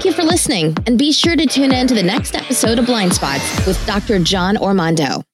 thank you for listening, and be sure to tune in to the next episode of Blind Spots with Dr. John Ormondo.